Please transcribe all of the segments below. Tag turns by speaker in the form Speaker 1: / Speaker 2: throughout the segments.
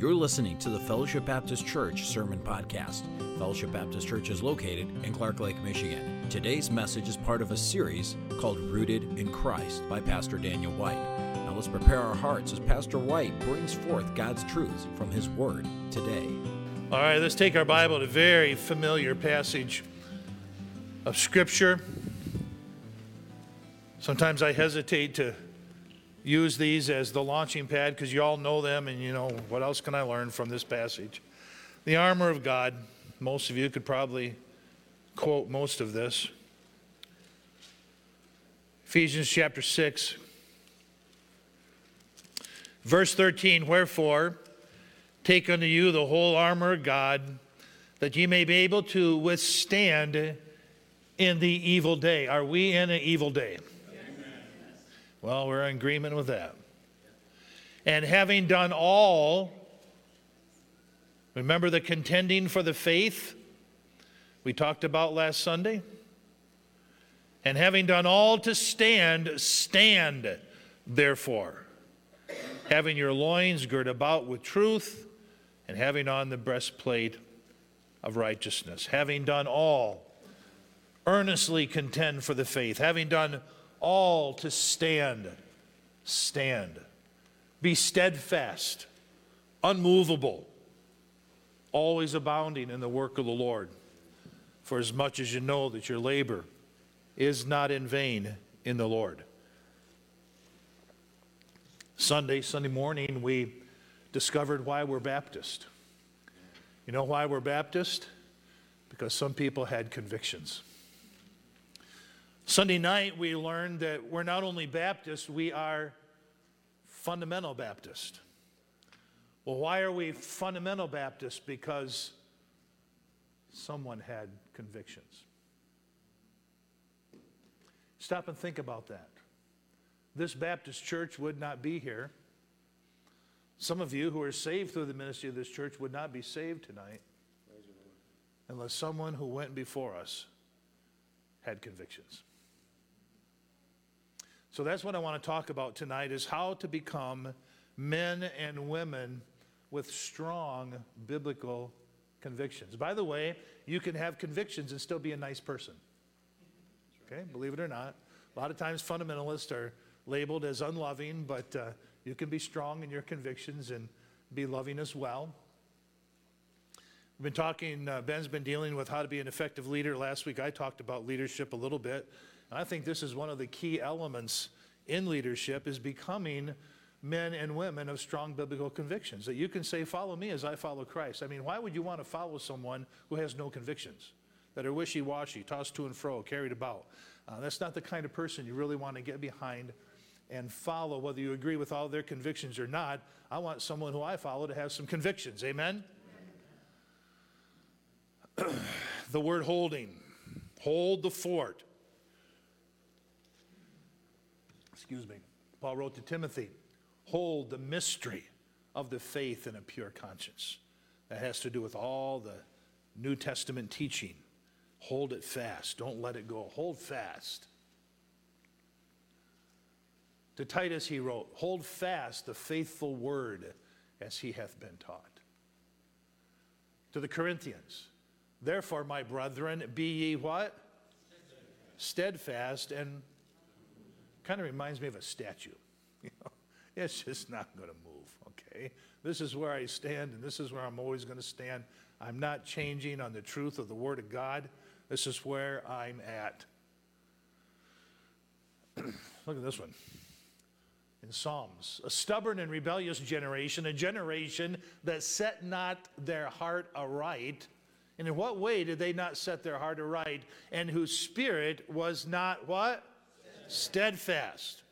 Speaker 1: You're listening to the Fellowship Baptist Church Sermon Podcast. Fellowship Baptist Church is located in Clark Lake, Michigan. Today's message is part of a series called Rooted in Christ by Pastor Daniel White. Now let's prepare our hearts as Pastor White brings forth God's truths from his word today.
Speaker 2: All right, let's take our Bible to a very familiar passage of Scripture. Sometimes I hesitate to use these as the launching pad because you all know them and you know what else can I learn from this passage? The armor of God. Most of you could probably quote most of this. Ephesians chapter 6, verse 13 Wherefore, take unto you the whole armor of God, that ye may be able to withstand in the evil day. Are we in an evil day? Well, we're in agreement with that. And having done all, remember the contending for the faith we talked about last Sunday? And having done all to stand, stand therefore, having your loins girt about with truth, and having on the breastplate of righteousness. Having done all, earnestly contend for the faith. Having done all to stand. Stand. Be steadfast, unmovable, always abounding in the work of the Lord. For as much as you know that your labor is not in vain in the Lord. Sunday, Sunday morning, we discovered why we're Baptist. You know why we're Baptist? Because some people had convictions. Sunday night, we learned that we're not only Baptist, we are fundamental Baptist. Well, why are we fundamental Baptist? Because someone had convictions. Stop and think about that. This Baptist church would not be here. Some of you who are saved through the ministry of this church would not be saved tonight unless someone who went before us had convictions. So that's what I want to talk about tonight is how to become men and women with strong biblical convictions. By the way, you can have convictions and still be a nice person. Okay, believe it or not. A lot of times fundamentalists are labeled as unloving, but uh, you can be strong in your convictions and be loving as well. We've been talking, uh, Ben's been dealing with how to be an effective leader. Last week I talked about leadership a little bit. I think this is one of the key elements in leadership is becoming men and women of strong biblical convictions. That you can say, Follow me as I follow Christ. I mean, why would you want to follow someone who has no convictions, that are wishy washy, tossed to and fro, carried about? Uh, that's not the kind of person you really want to get behind and follow, whether you agree with all their convictions or not. I want someone who I follow to have some convictions. Amen? the word holding, hold the fort. Excuse me, Paul wrote to Timothy, hold the mystery of the faith in a pure conscience. That has to do with all the New Testament teaching. Hold it fast. Don't let it go. Hold fast. To Titus, he wrote, Hold fast the faithful word as he hath been taught. To the Corinthians, Therefore, my brethren, be ye what? Steadfast and kind of reminds me of a statue. You know, it's just not going to move, okay? This is where I stand, and this is where I'm always going to stand. I'm not changing on the truth of the Word of God. This is where I'm at. Look at this one. In Psalms, a stubborn and rebellious generation, a generation that set not their heart aright. And in what way did they not set their heart aright? And whose spirit was not what? Steadfast.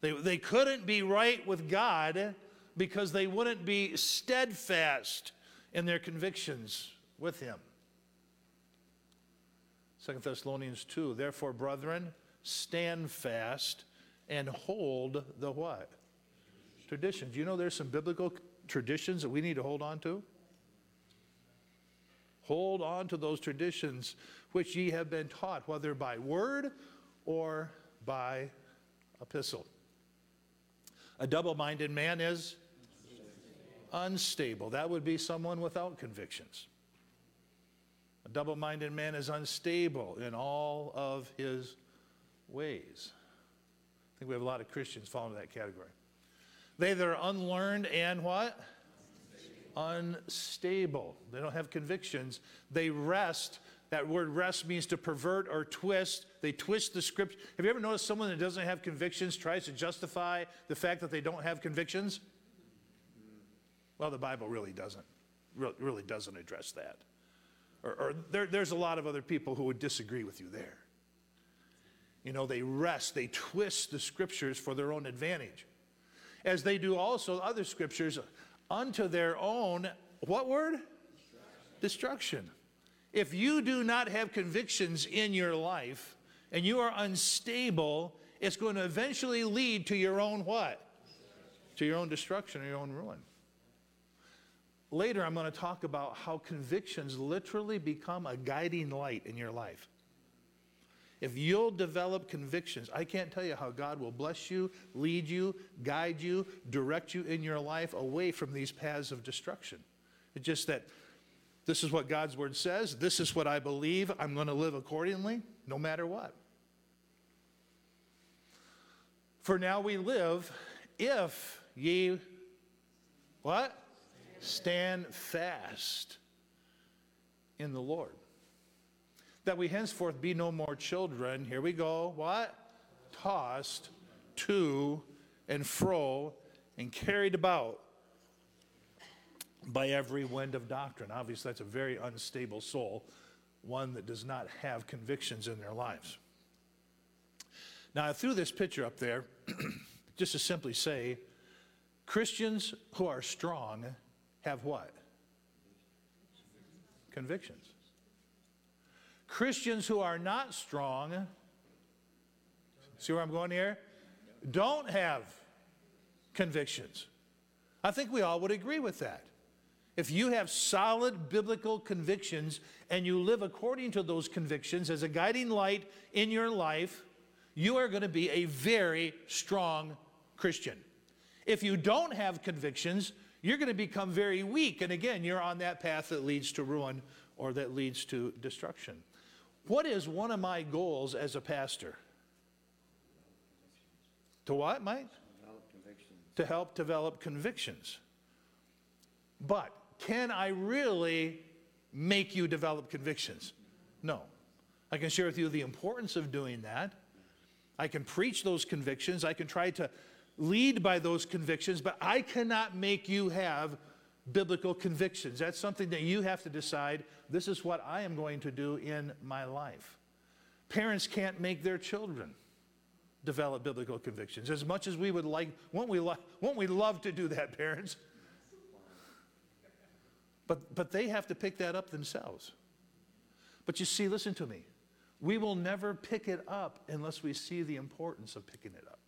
Speaker 2: They, they couldn't be right with God because they wouldn't be steadfast in their convictions with Him. 2 Thessalonians 2 Therefore, brethren, stand fast and hold the what? Traditions. You know there's some biblical traditions that we need to hold on to? Hold on to those traditions which ye have been taught, whether by word or by epistle. A double minded man is Unstable. That would be someone without convictions. A double minded man is unstable in all of his ways. I think we have a lot of Christians fall into that category. They that are unlearned and what? Unstable. Unstable. They don't have convictions. They wrest. That word wrest means to pervert or twist. They twist the script. Have you ever noticed someone that doesn't have convictions tries to justify the fact that they don't have convictions? Well, the Bible really doesn't, really doesn't address that. Or, or there, there's a lot of other people who would disagree with you there. You know, they wrest, they twist the scriptures for their own advantage. As they do also other scriptures unto their own, what word? Destruction. Destruction. If you do not have convictions in your life and you are unstable, it's going to eventually lead to your own what? To your own destruction or your own ruin. Later, I'm going to talk about how convictions literally become a guiding light in your life. If you'll develop convictions, I can't tell you how God will bless you, lead you, guide you, direct you in your life away from these paths of destruction. It's just that this is what God's word says, this is what I believe, I'm going to live accordingly, no matter what. For now we live if ye what? Stand fast in the Lord. That we henceforth be no more children. Here we go. What? Tossed to and fro and carried about by every wind of doctrine. Obviously, that's a very unstable soul, one that does not have convictions in their lives. Now, I threw this picture up there just to simply say Christians who are strong have what? Convictions. Christians who are not strong, see where I'm going here? Don't have convictions. I think we all would agree with that. If you have solid biblical convictions and you live according to those convictions as a guiding light in your life, you are going to be a very strong Christian. If you don't have convictions, you're going to become very weak. And again, you're on that path that leads to ruin or that leads to destruction. What is one of my goals as a pastor? To what, Mike? To help develop convictions. But can I really make you develop convictions? No. I can share with you the importance of doing that. I can preach those convictions. I can try to lead by those convictions, but I cannot make you have biblical convictions. That's something that you have to decide this is what I am going to do in my life. Parents can't make their children develop biblical convictions. As much as we would like, won't we, lo- won't we love to do that, parents? But, but they have to pick that up themselves. But you see, listen to me. We will never pick it up unless we see the importance of picking it up.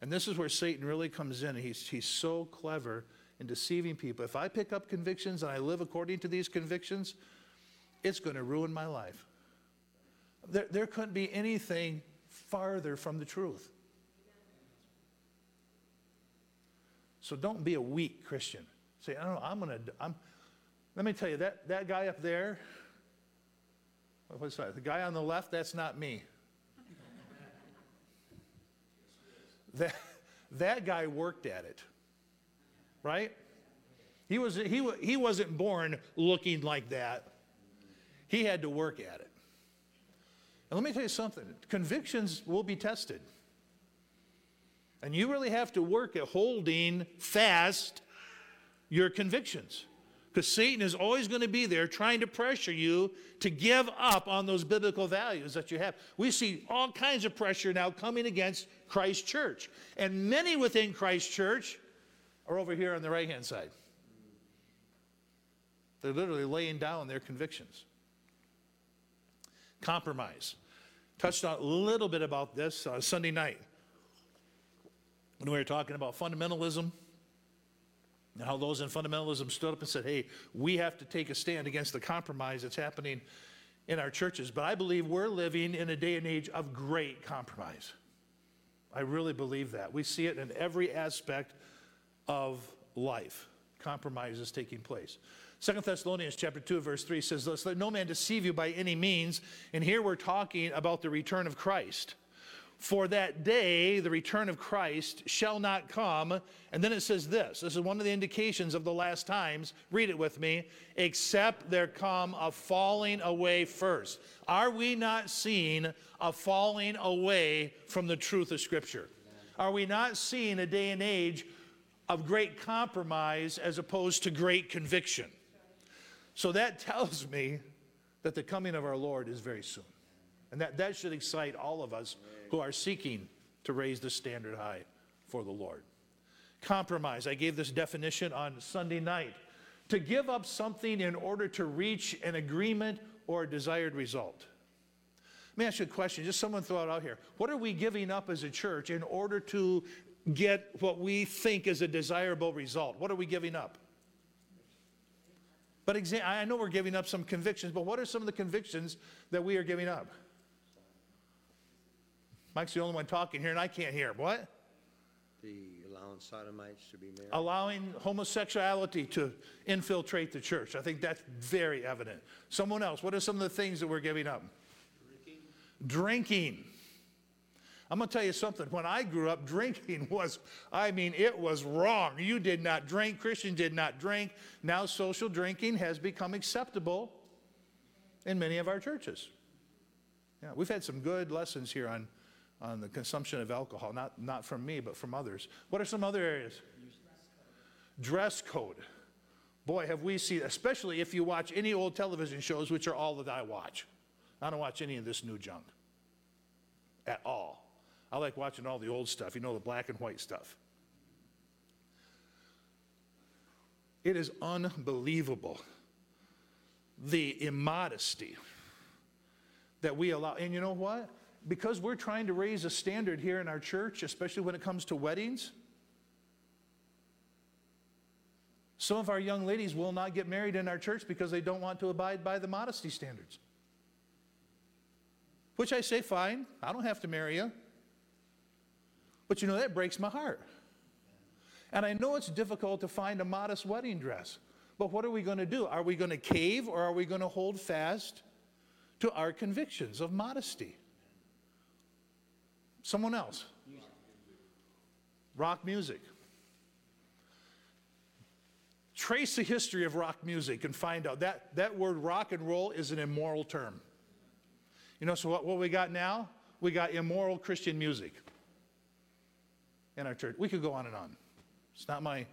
Speaker 2: And this is where Satan really comes in. He's, he's so clever in deceiving people. If I pick up convictions and I live according to these convictions, it's going to ruin my life. There, there couldn't be anything farther from the truth. So don't be a weak Christian. Say, I don't know, I'm going to, I'm, let me tell you, that, that guy up there, what's that? The guy on the left, that's not me. that, that guy worked at it, right? He, was, he, he wasn't born looking like that. He had to work at it. And let me tell you something convictions will be tested. And you really have to work at holding fast your convictions. Because Satan is always going to be there trying to pressure you to give up on those biblical values that you have. We see all kinds of pressure now coming against Christ Church. And many within Christ Church are over here on the right hand side. They're literally laying down their convictions. Compromise. Touched on a little bit about this uh, Sunday night when we were talking about fundamentalism and how those in fundamentalism stood up and said, hey, we have to take a stand against the compromise that's happening in our churches. But I believe we're living in a day and age of great compromise. I really believe that. We see it in every aspect of life. Compromise is taking place. Second Thessalonians chapter 2 verse 3 says let no man deceive you by any means. And here we're talking about the return of Christ. For that day, the return of Christ shall not come. And then it says this this is one of the indications of the last times. Read it with me. Except there come a falling away first. Are we not seeing a falling away from the truth of Scripture? Are we not seeing a day and age of great compromise as opposed to great conviction? So that tells me that the coming of our Lord is very soon. And that, that should excite all of us who are seeking to raise the standard high for the Lord. Compromise. I gave this definition on Sunday night. To give up something in order to reach an agreement or a desired result. Let me ask you a question. Just someone throw it out here. What are we giving up as a church in order to get what we think is a desirable result? What are we giving up? But exa- I know we're giving up some convictions, but what are some of the convictions that we are giving up? Mike's the only one talking here, and I can't hear. What?
Speaker 3: The allowing sodomites to be married.
Speaker 2: Allowing homosexuality to infiltrate the church. I think that's very evident. Someone else, what are some of the things that we're giving up? Drinking. Drinking. I'm going to tell you something. When I grew up, drinking was, I mean, it was wrong. You did not drink, Christians did not drink. Now, social drinking has become acceptable in many of our churches. Yeah, we've had some good lessons here on on the consumption of alcohol, not, not from me, but from others. What are some other areas? Dress code. Boy, have we seen, especially if you watch any old television shows, which are all that I watch. I don't watch any of this new junk at all. I like watching all the old stuff, you know, the black and white stuff. It is unbelievable the immodesty that we allow. And you know what? Because we're trying to raise a standard here in our church, especially when it comes to weddings, some of our young ladies will not get married in our church because they don't want to abide by the modesty standards. Which I say, fine, I don't have to marry you. But you know, that breaks my heart. And I know it's difficult to find a modest wedding dress. But what are we going to do? Are we going to cave or are we going to hold fast to our convictions of modesty? Someone else. Rock music. Trace the history of rock music and find out that that word rock and roll is an immoral term. You know, so what, what we got now? We got immoral Christian music in our church. We could go on and on. It's not my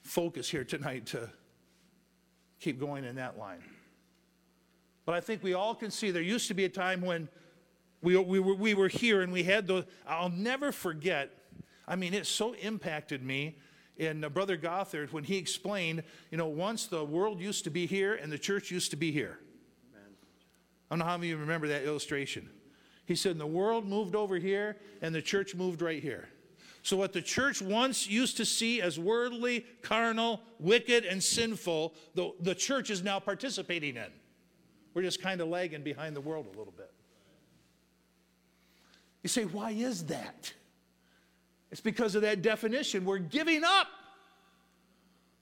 Speaker 2: focus here tonight to keep going in that line. But I think we all can see there used to be a time when we, we, were, we were here and we had those. I'll never forget. I mean, it so impacted me in uh, Brother Gothard when he explained, you know, once the world used to be here and the church used to be here. I don't know how many of you remember that illustration. He said, the world moved over here and the church moved right here. So, what the church once used to see as worldly, carnal, wicked, and sinful, the, the church is now participating in. We're just kind of lagging behind the world a little bit. You say, why is that? It's because of that definition. We're giving up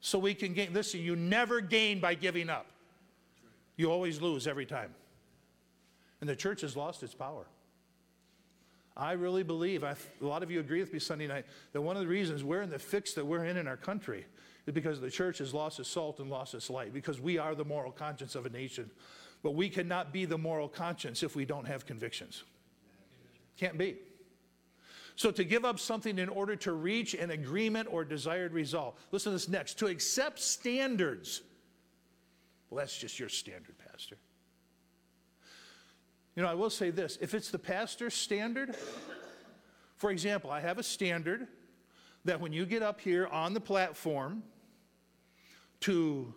Speaker 2: so we can gain. Listen, you never gain by giving up, you always lose every time. And the church has lost its power. I really believe, I, a lot of you agree with me Sunday night, that one of the reasons we're in the fix that we're in in our country is because the church has lost its salt and lost its light, because we are the moral conscience of a nation. But we cannot be the moral conscience if we don't have convictions. Can't be. So, to give up something in order to reach an agreement or desired result. Listen to this next. To accept standards. Well, that's just your standard, Pastor. You know, I will say this if it's the pastor's standard, for example, I have a standard that when you get up here on the platform to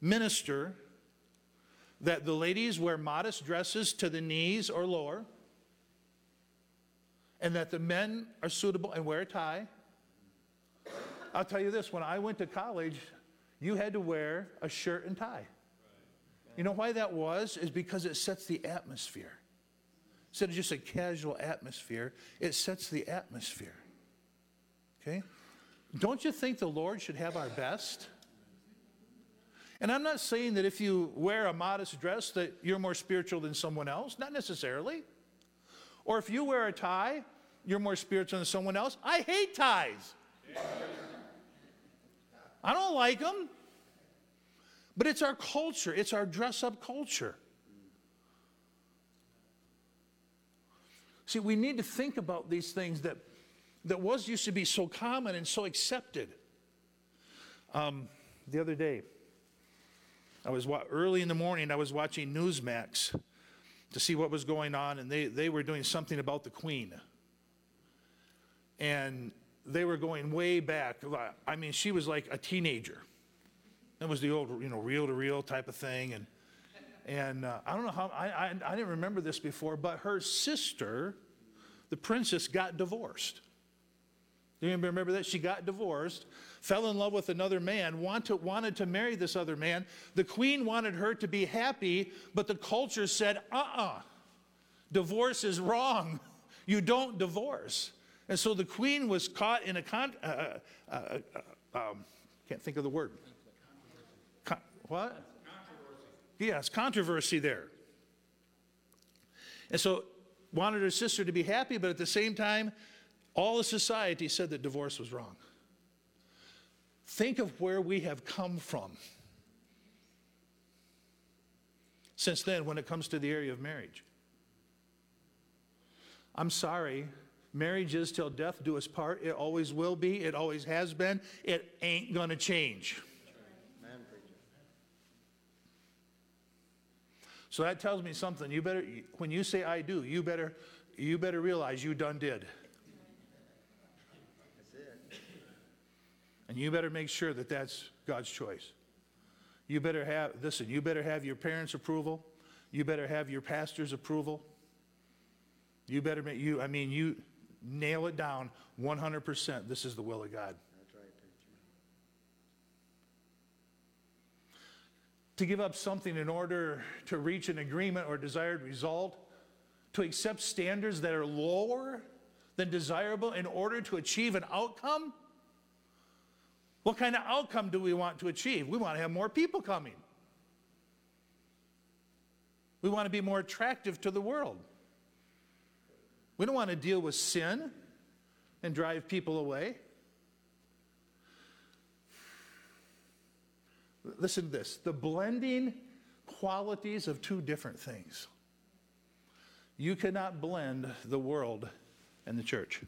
Speaker 2: minister, that the ladies wear modest dresses to the knees or lower and that the men are suitable and wear a tie. I'll tell you this when I went to college, you had to wear a shirt and tie. You know why that was? Is because it sets the atmosphere. Instead of just a casual atmosphere, it sets the atmosphere. Okay? Don't you think the Lord should have our best? And I'm not saying that if you wear a modest dress that you're more spiritual than someone else, not necessarily. Or if you wear a tie, you're more spiritual than someone else. I hate ties. I don't like them. But it's our culture, it's our dress up culture. See, we need to think about these things that, that was used to be so common and so accepted. Um, the other day, I was wa- early in the morning, I was watching Newsmax to see what was going on, and they, they were doing something about the Queen. And they were going way back. I mean, she was like a teenager. That was the old, you know, reel to reel type of thing. And, and uh, I don't know how, I, I, I didn't remember this before, but her sister, the princess, got divorced. Do you remember that? She got divorced, fell in love with another man, wanted, wanted to marry this other man. The queen wanted her to be happy, but the culture said, uh uh-uh, uh, divorce is wrong. You don't divorce. And so the queen was caught in a con, uh, uh, uh, uh um, can't think of the word. What? Controversy. Yes, controversy there. And so wanted her sister to be happy, but at the same time, all of society said that divorce was wrong. Think of where we have come from since then when it comes to the area of marriage. I'm sorry, marriage is till death do us part. It always will be, it always has been. It ain't gonna change. So that tells me something. You better, when you say I do, you better, you better realize you done did.
Speaker 3: That's it.
Speaker 2: And you better make sure that that's God's choice. You better have, listen, you better have your parents' approval. You better have your pastor's approval. You better make, you, I mean, you nail it down 100%. This is the will of God. to give up something in order to reach an agreement or desired result, to accept standards that are lower than desirable in order to achieve an outcome? What kind of outcome do we want to achieve? We want to have more people coming. We want to be more attractive to the world. We don't want to deal with sin and drive people away. Listen to this the blending qualities of two different things. You cannot blend the world and the church.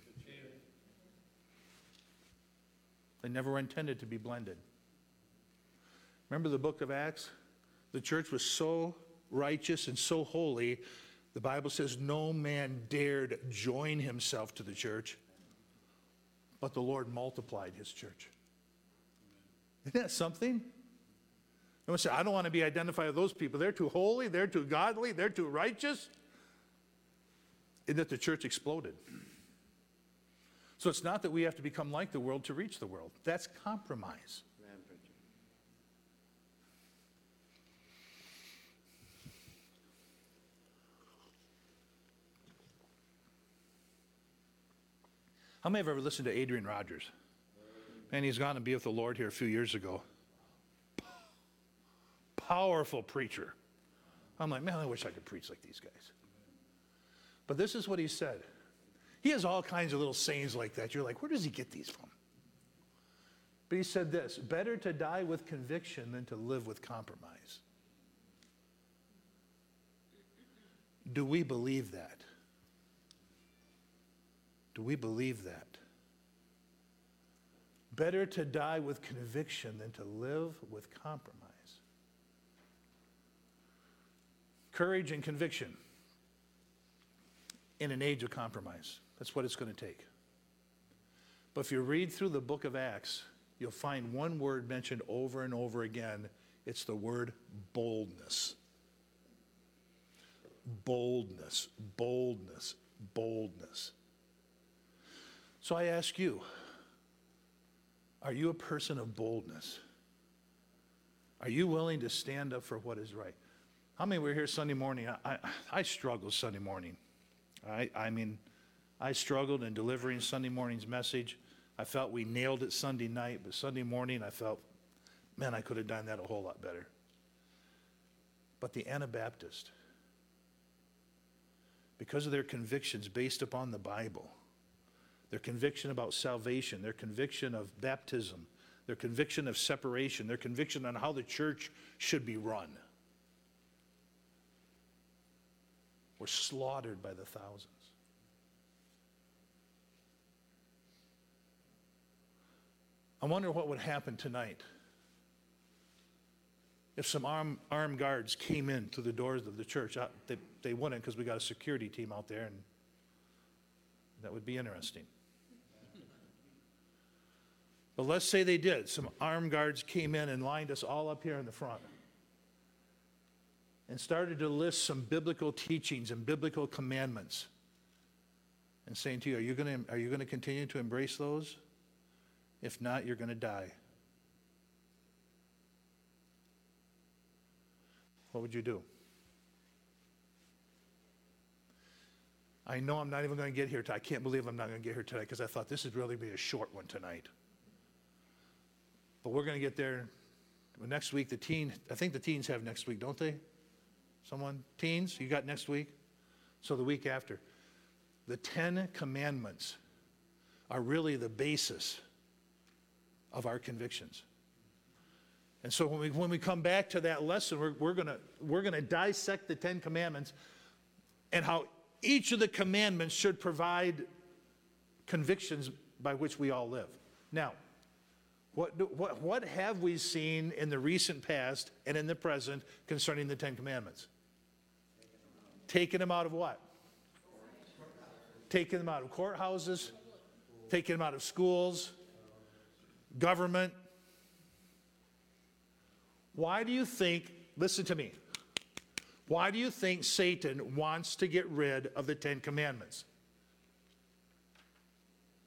Speaker 2: They never were intended to be blended. Remember the book of Acts? The church was so righteous and so holy, the Bible says no man dared join himself to the church, but the Lord multiplied his church. Isn't that something? No one said, I don't want to be identified with those people. They're too holy, they're too godly, they're too righteous. And that the church exploded. So it's not that we have to become like the world to reach the world. That's compromise. How many have ever listened to Adrian Rogers? Man, he's gone to be with the Lord here a few years ago powerful preacher. I'm like, man, I wish I could preach like these guys. But this is what he said. He has all kinds of little sayings like that. You're like, where does he get these from? But he said this better to die with conviction than to live with compromise. Do we believe that? Do we believe that? Better to die with conviction than to live with compromise. courage and conviction in an age of compromise. That's what it's going to take. But if you read through the book of Acts, you'll find one word mentioned over and over again. It's the word boldness. Boldness, boldness, boldness. So I ask you, are you a person of boldness? Are you willing to stand up for what is right? How many were here Sunday morning? I, I, I struggled Sunday morning. I, I mean, I struggled in delivering Sunday morning's message. I felt we nailed it Sunday night, but Sunday morning I felt, man, I could have done that a whole lot better. But the Anabaptist, because of their convictions based upon the Bible, their conviction about salvation, their conviction of baptism, their conviction of separation, their conviction on how the church should be run, were slaughtered by the thousands. I wonder what would happen tonight if some armed, armed guards came in to the doors of the church. Uh, They, they wouldn't because we got a security team out there, and that would be interesting. But let's say they did. Some armed guards came in and lined us all up here in the front and started to list some biblical teachings and biblical commandments and saying to you, are you going to, continue to embrace those? If not, you're going to die. What would you do? I know I'm not even going to get here. T- I can't believe I'm not going to get here today because I thought this would really be a short one tonight. But we're going to get there next week. The teen, I think the teens have next week, don't they? Someone? Teens? You got next week? So the week after. The Ten Commandments are really the basis of our convictions. And so when we, when we come back to that lesson, we're, we're going we're to dissect the Ten Commandments and how each of the commandments should provide convictions by which we all live. Now, what, do- what, what have we seen in the recent past and in the present concerning the Ten Commandments? Taking them out of what? Taking them out of courthouses, taking them out of schools, government. Why do you think, listen to me, why do you think Satan wants to get rid of the Ten Commandments?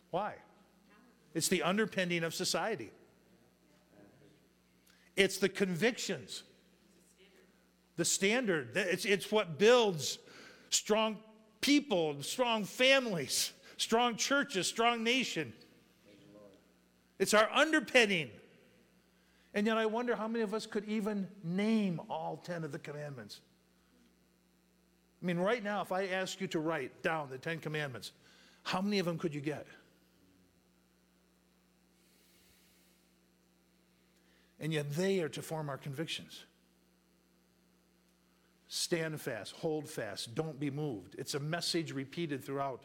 Speaker 2: Why? It's the underpinning of society. It's the convictions, the standard. It's, it's what builds strong people, strong families, strong churches, strong nation. It's our underpinning. And yet, I wonder how many of us could even name all 10 of the commandments. I mean, right now, if I ask you to write down the Ten Commandments, how many of them could you get? And yet, they are to form our convictions. Stand fast, hold fast, don't be moved. It's a message repeated throughout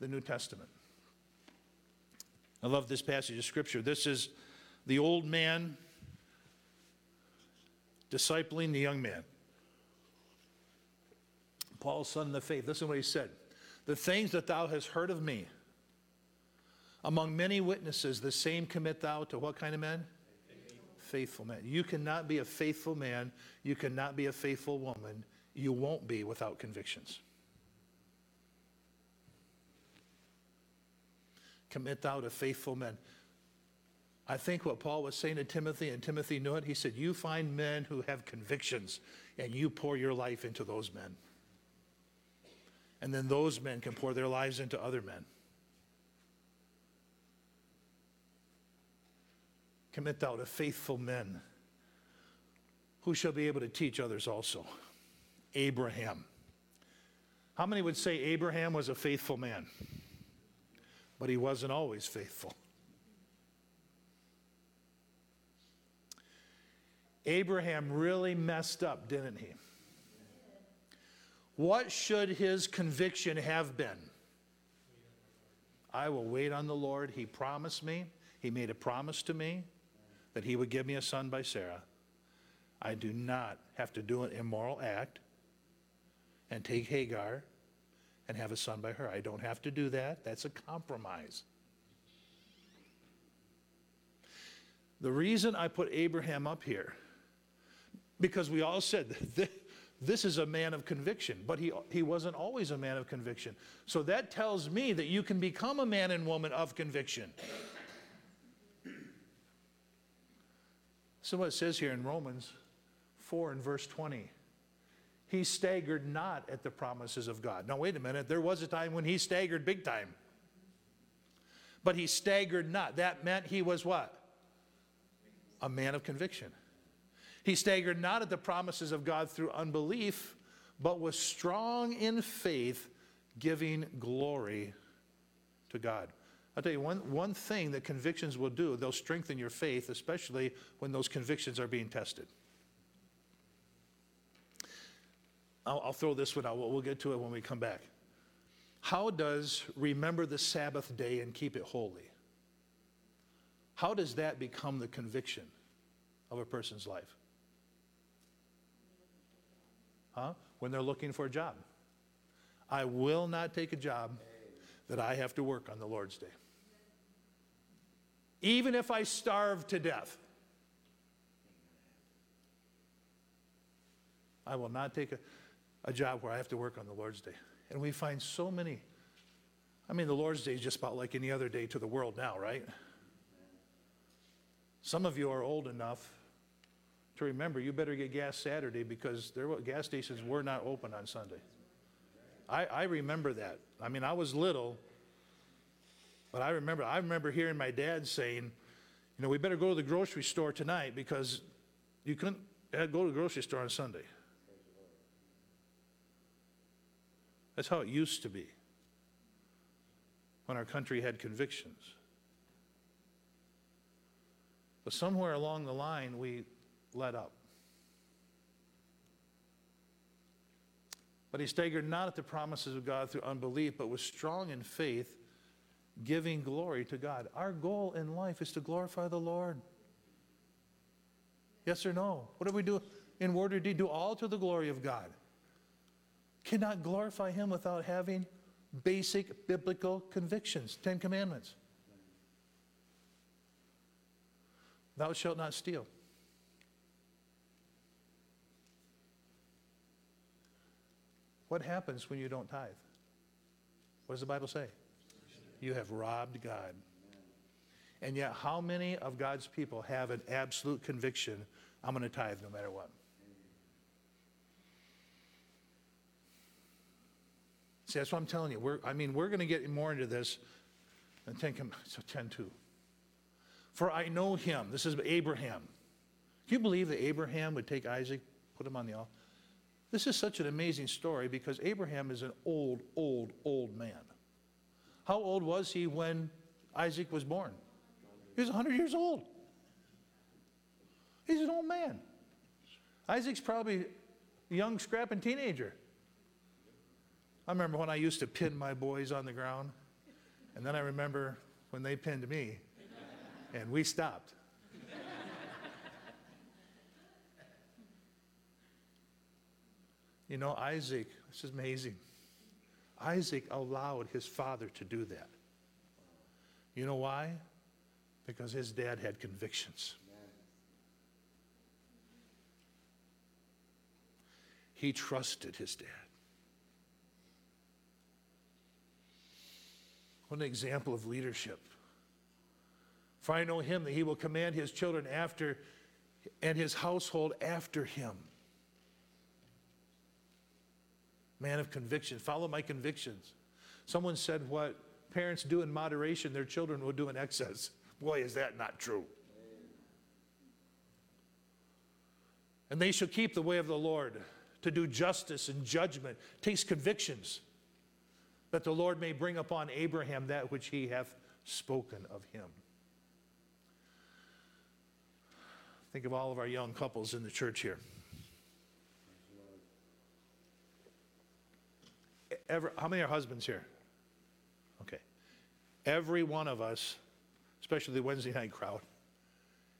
Speaker 2: the New Testament. I love this passage of Scripture. This is the old man discipling the young man. Paul's son of the faith. Listen to what he said. The things that thou hast heard of me, among many witnesses, the same commit thou to what kind of men? Faithful men. You cannot be a faithful man. You cannot be a faithful woman. You won't be without convictions. Commit thou to faithful men. I think what Paul was saying to Timothy, and Timothy knew it, he said, You find men who have convictions, and you pour your life into those men. And then those men can pour their lives into other men. Commit thou to faithful men who shall be able to teach others also. Abraham. How many would say Abraham was a faithful man? But he wasn't always faithful. Abraham really messed up, didn't he? What should his conviction have been? I will wait on the Lord. He promised me, he made a promise to me that he would give me a son by Sarah. I do not have to do an immoral act and take Hagar and have a son by her. I don't have to do that. That's a compromise. The reason I put Abraham up here, because we all said th- this is a man of conviction, but he, he wasn't always a man of conviction. So that tells me that you can become a man and woman of conviction. So what it says here in Romans 4 and verse 20. He staggered not at the promises of God. Now, wait a minute. There was a time when he staggered big time. But he staggered not. That meant he was what? A man of conviction. He staggered not at the promises of God through unbelief, but was strong in faith, giving glory to God. I'll tell you one, one thing that convictions will do, they'll strengthen your faith, especially when those convictions are being tested. I'll, I'll throw this one out. We'll, we'll get to it when we come back. How does remember the Sabbath day and keep it holy? How does that become the conviction of a person's life? Huh? When they're looking for a job. I will not take a job that I have to work on the Lord's day. Even if I starve to death. I will not take a, a job where I have to work on the Lord's day. And we find so many. I mean, the Lord's day is just about like any other day to the world now, right? Some of you are old enough to remember you better get gas Saturday because there were, gas stations were not open on Sunday. I, I remember that. I mean, I was little, but I remember I remember hearing my dad saying, you know, we better go to the grocery store tonight because you couldn't uh, go to the grocery store on Sunday. That's how it used to be when our country had convictions. But somewhere along the line, we let up. But he staggered not at the promises of God through unbelief, but was strong in faith, giving glory to God. Our goal in life is to glorify the Lord. Yes or no? What do we do in word or deed? Do all to the glory of God. Cannot glorify Him without having basic biblical convictions. Ten Commandments. Thou shalt not steal. What happens when you don't tithe? What does the Bible say? You have robbed God. And yet, how many of God's people have an absolute conviction I'm going to tithe no matter what? See, that's what I'm telling you. We're, I mean, we're going to get more into this in 10, so 10 2. For I know him. This is Abraham. Do you believe that Abraham would take Isaac, put him on the altar? This is such an amazing story because Abraham is an old, old, old man. How old was he when Isaac was born? He was 100 years old. He's an old man. Isaac's probably a young, scrapping teenager. I remember when I used to pin my boys on the ground, and then I remember when they pinned me, and we stopped. You know, Isaac, this is amazing. Isaac allowed his father to do that. You know why? Because his dad had convictions. He trusted his dad. What an example of leadership. For I know him that he will command his children after and his household after him man of conviction. Follow my convictions. Someone said what parents do in moderation, their children will do in excess. Boy, is that not true. And they shall keep the way of the Lord to do justice and judgment, takes convictions, that the Lord may bring upon Abraham that which he hath spoken of him. Think of all of our young couples in the church here. Every, how many are husbands here? Okay. Every one of us, especially the Wednesday night crowd,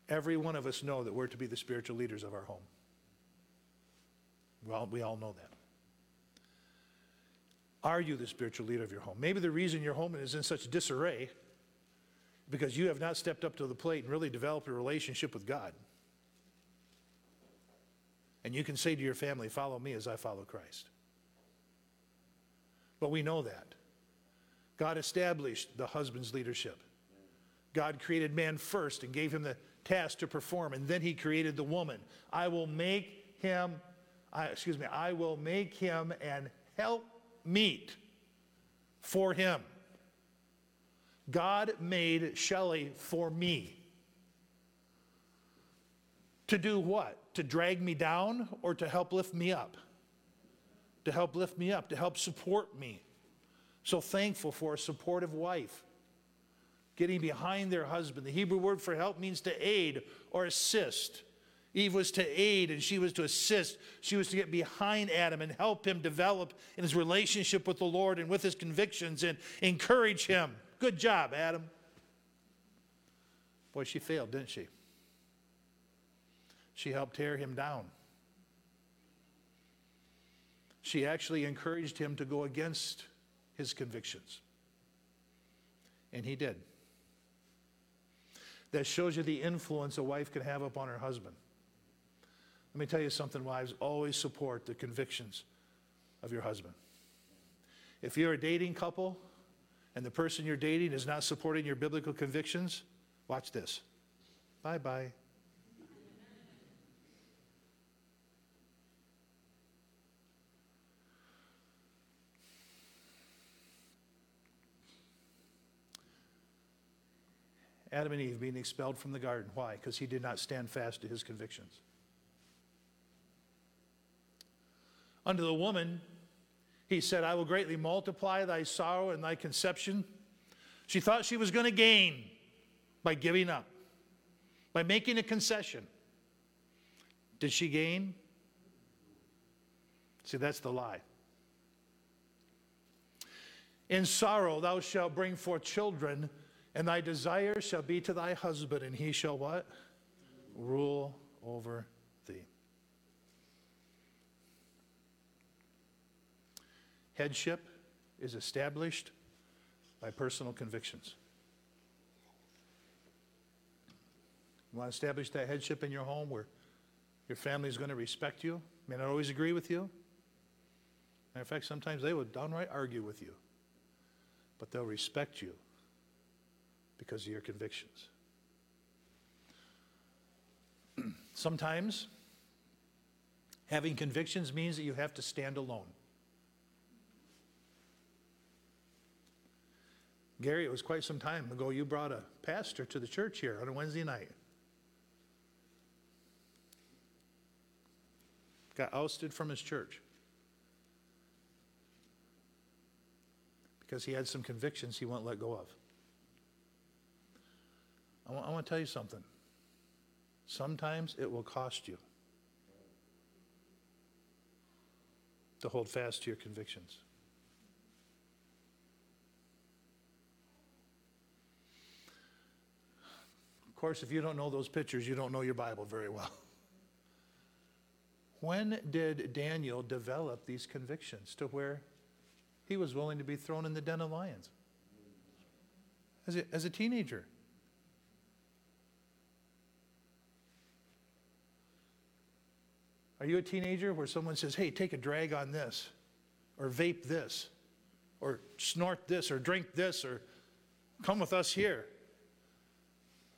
Speaker 2: every one of us know that we're to be the spiritual leaders of our home. Well, we all know that. Are you the spiritual leader of your home? Maybe the reason your home is in such disarray because you have not stepped up to the plate and really developed a relationship with God. And you can say to your family, Follow me as I follow Christ. But we know that. God established the husband's leadership. God created man first and gave him the task to perform, and then he created the woman. I will make him, I, excuse me, I will make him an help meet for him. God made Shelley for me. To do what? To drag me down or to help lift me up? To help lift me up, to help support me. So thankful for a supportive wife. Getting behind their husband. The Hebrew word for help means to aid or assist. Eve was to aid and she was to assist. She was to get behind Adam and help him develop in his relationship with the Lord and with his convictions and encourage him. Good job, Adam. Boy, she failed, didn't she? She helped tear him down. She actually encouraged him to go against his convictions. And he did. That shows you the influence a wife can have upon her husband. Let me tell you something, wives. Always support the convictions of your husband. If you're a dating couple and the person you're dating is not supporting your biblical convictions, watch this. Bye bye. Adam and Eve being expelled from the garden. Why? Because he did not stand fast to his convictions. Unto the woman, he said, I will greatly multiply thy sorrow and thy conception. She thought she was going to gain by giving up, by making a concession. Did she gain? See, that's the lie. In sorrow thou shalt bring forth children, and thy desire shall be to thy husband, and he shall what? Rule over thee. Headship is established by personal convictions. You want to establish that headship in your home where your family is going to respect you? May not always agree with you. Matter of fact, sometimes they would downright argue with you, but they'll respect you because of your convictions. Sometimes having convictions means that you have to stand alone. Gary, it was quite some time ago you brought a pastor to the church here on a Wednesday night. Got ousted from his church because he had some convictions he won't let go of. I want, I want to tell you something. Sometimes it will cost you to hold fast to your convictions. Of course, if you don't know those pictures, you don't know your Bible very well. When did Daniel develop these convictions to where he was willing to be thrown in the den of lions? As a, as a teenager. Are you a teenager where someone says, hey, take a drag on this, or vape this, or snort this, or drink this, or come with us here?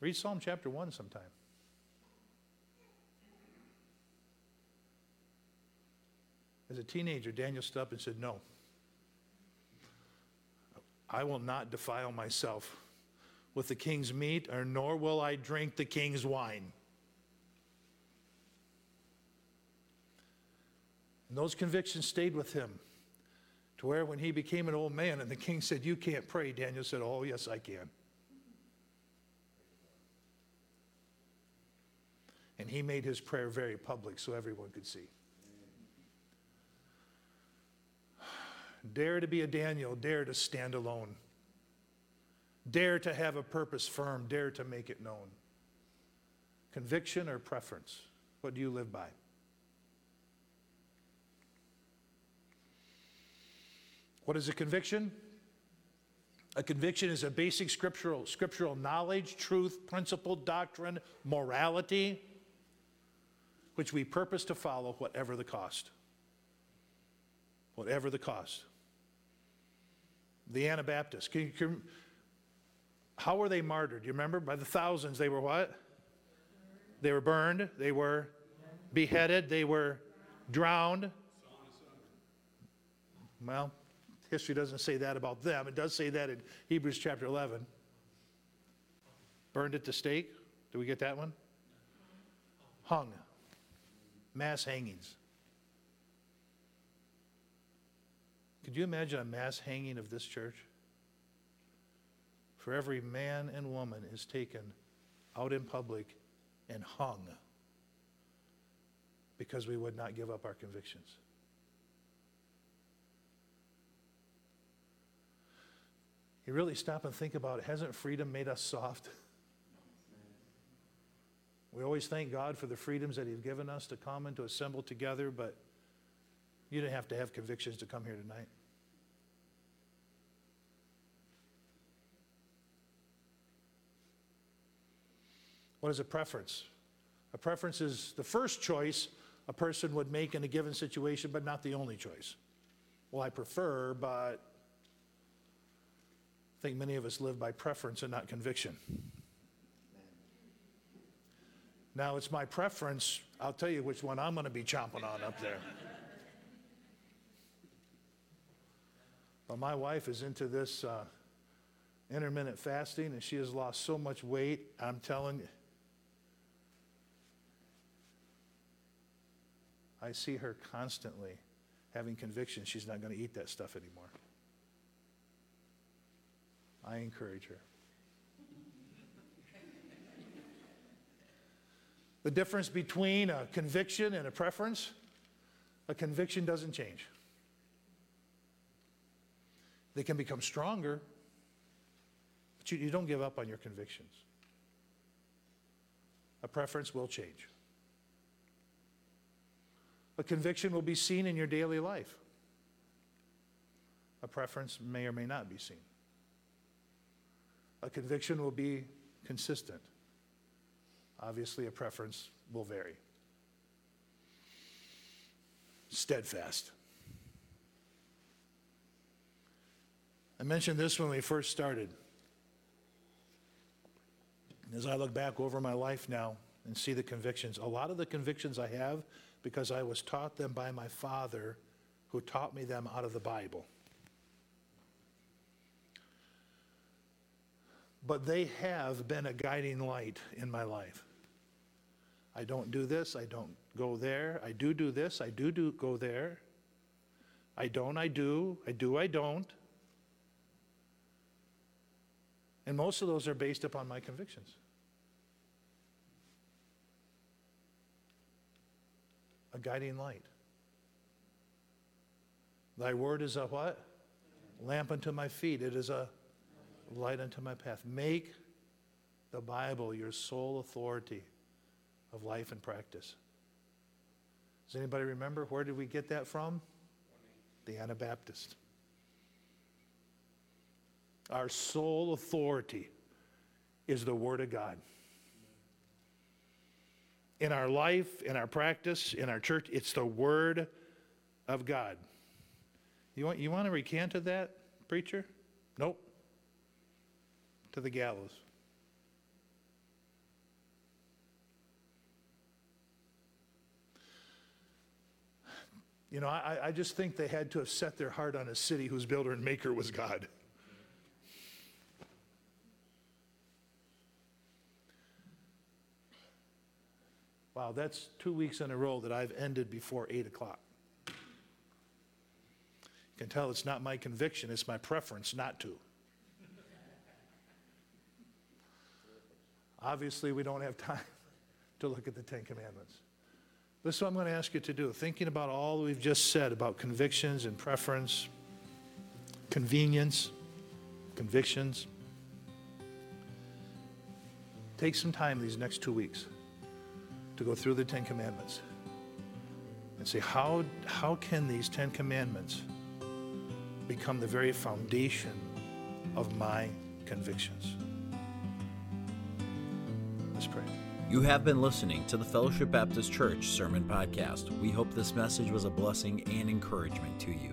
Speaker 2: Read Psalm chapter 1 sometime. As a teenager, Daniel stood up and said, No, I will not defile myself with the king's meat, or nor will I drink the king's wine. And those convictions stayed with him to where when he became an old man and the king said, You can't pray, Daniel said, Oh, yes, I can. And he made his prayer very public so everyone could see. Dare to be a Daniel, dare to stand alone. Dare to have a purpose firm, dare to make it known. Conviction or preference? What do you live by? What is a conviction? A conviction is a basic scriptural, scriptural knowledge, truth, principle, doctrine, morality, which we purpose to follow whatever the cost. Whatever the cost. The Anabaptists, can you, can, how were they martyred? You remember? By the thousands, they were what? They were burned, they were beheaded, they were drowned. Well, history doesn't say that about them. It does say that in Hebrews chapter 11. Burned at the stake? Do we get that one? Hung. Mass hangings. Could you imagine a mass hanging of this church? For every man and woman is taken out in public and hung because we would not give up our convictions. You really stop and think about it. Hasn't freedom made us soft? We always thank God for the freedoms that He's given us to come and to assemble together, but you didn't have to have convictions to come here tonight. What is a preference? A preference is the first choice a person would make in a given situation, but not the only choice. Well, I prefer, but I think many of us live by preference and not conviction. Now, it's my preference. I'll tell you which one I'm going to be chomping on up there. but my wife is into this uh, intermittent fasting, and she has lost so much weight. I'm telling you, I see her constantly having conviction she's not going to eat that stuff anymore. I encourage her. The difference between a conviction and a preference a conviction doesn't change. They can become stronger, but you, you don't give up on your convictions. A preference will change. A conviction will be seen in your daily life. A preference may or may not be seen. A conviction will be consistent. Obviously, a preference will vary. Steadfast. I mentioned this when we first started. As I look back over my life now and see the convictions, a lot of the convictions I have because I was taught them by my father who taught me them out of the Bible. But they have been a guiding light in my life. I don't do this, I don't go there. I do do this, I do do go there. I don't, I do. I do, I don't. And most of those are based upon my convictions. A guiding light. Thy word is a what? Lamp unto my feet. It is a light unto my path. Make the Bible your sole authority of life and practice. Does anybody remember where did we get that from? The Anabaptist. Our sole authority is the Word of God. In our life, in our practice, in our church, it's the Word of God. You want, you want to recant of that, preacher? Nope. To the gallows. You know, I, I just think they had to have set their heart on a city whose builder and maker was God. Wow, that's two weeks in a row that I've ended before 8 o'clock. You can tell it's not my conviction, it's my preference not to. Obviously, we don't have time to look at the Ten Commandments. This is what I'm going to ask you to do. Thinking about all we've just said about convictions and preference, convenience, convictions. Take some time these next two weeks to go through the Ten Commandments and say, how, how can these Ten Commandments become the very foundation of my convictions?
Speaker 1: You have been listening to the Fellowship Baptist Church Sermon Podcast. We hope this message was a blessing and encouragement to you.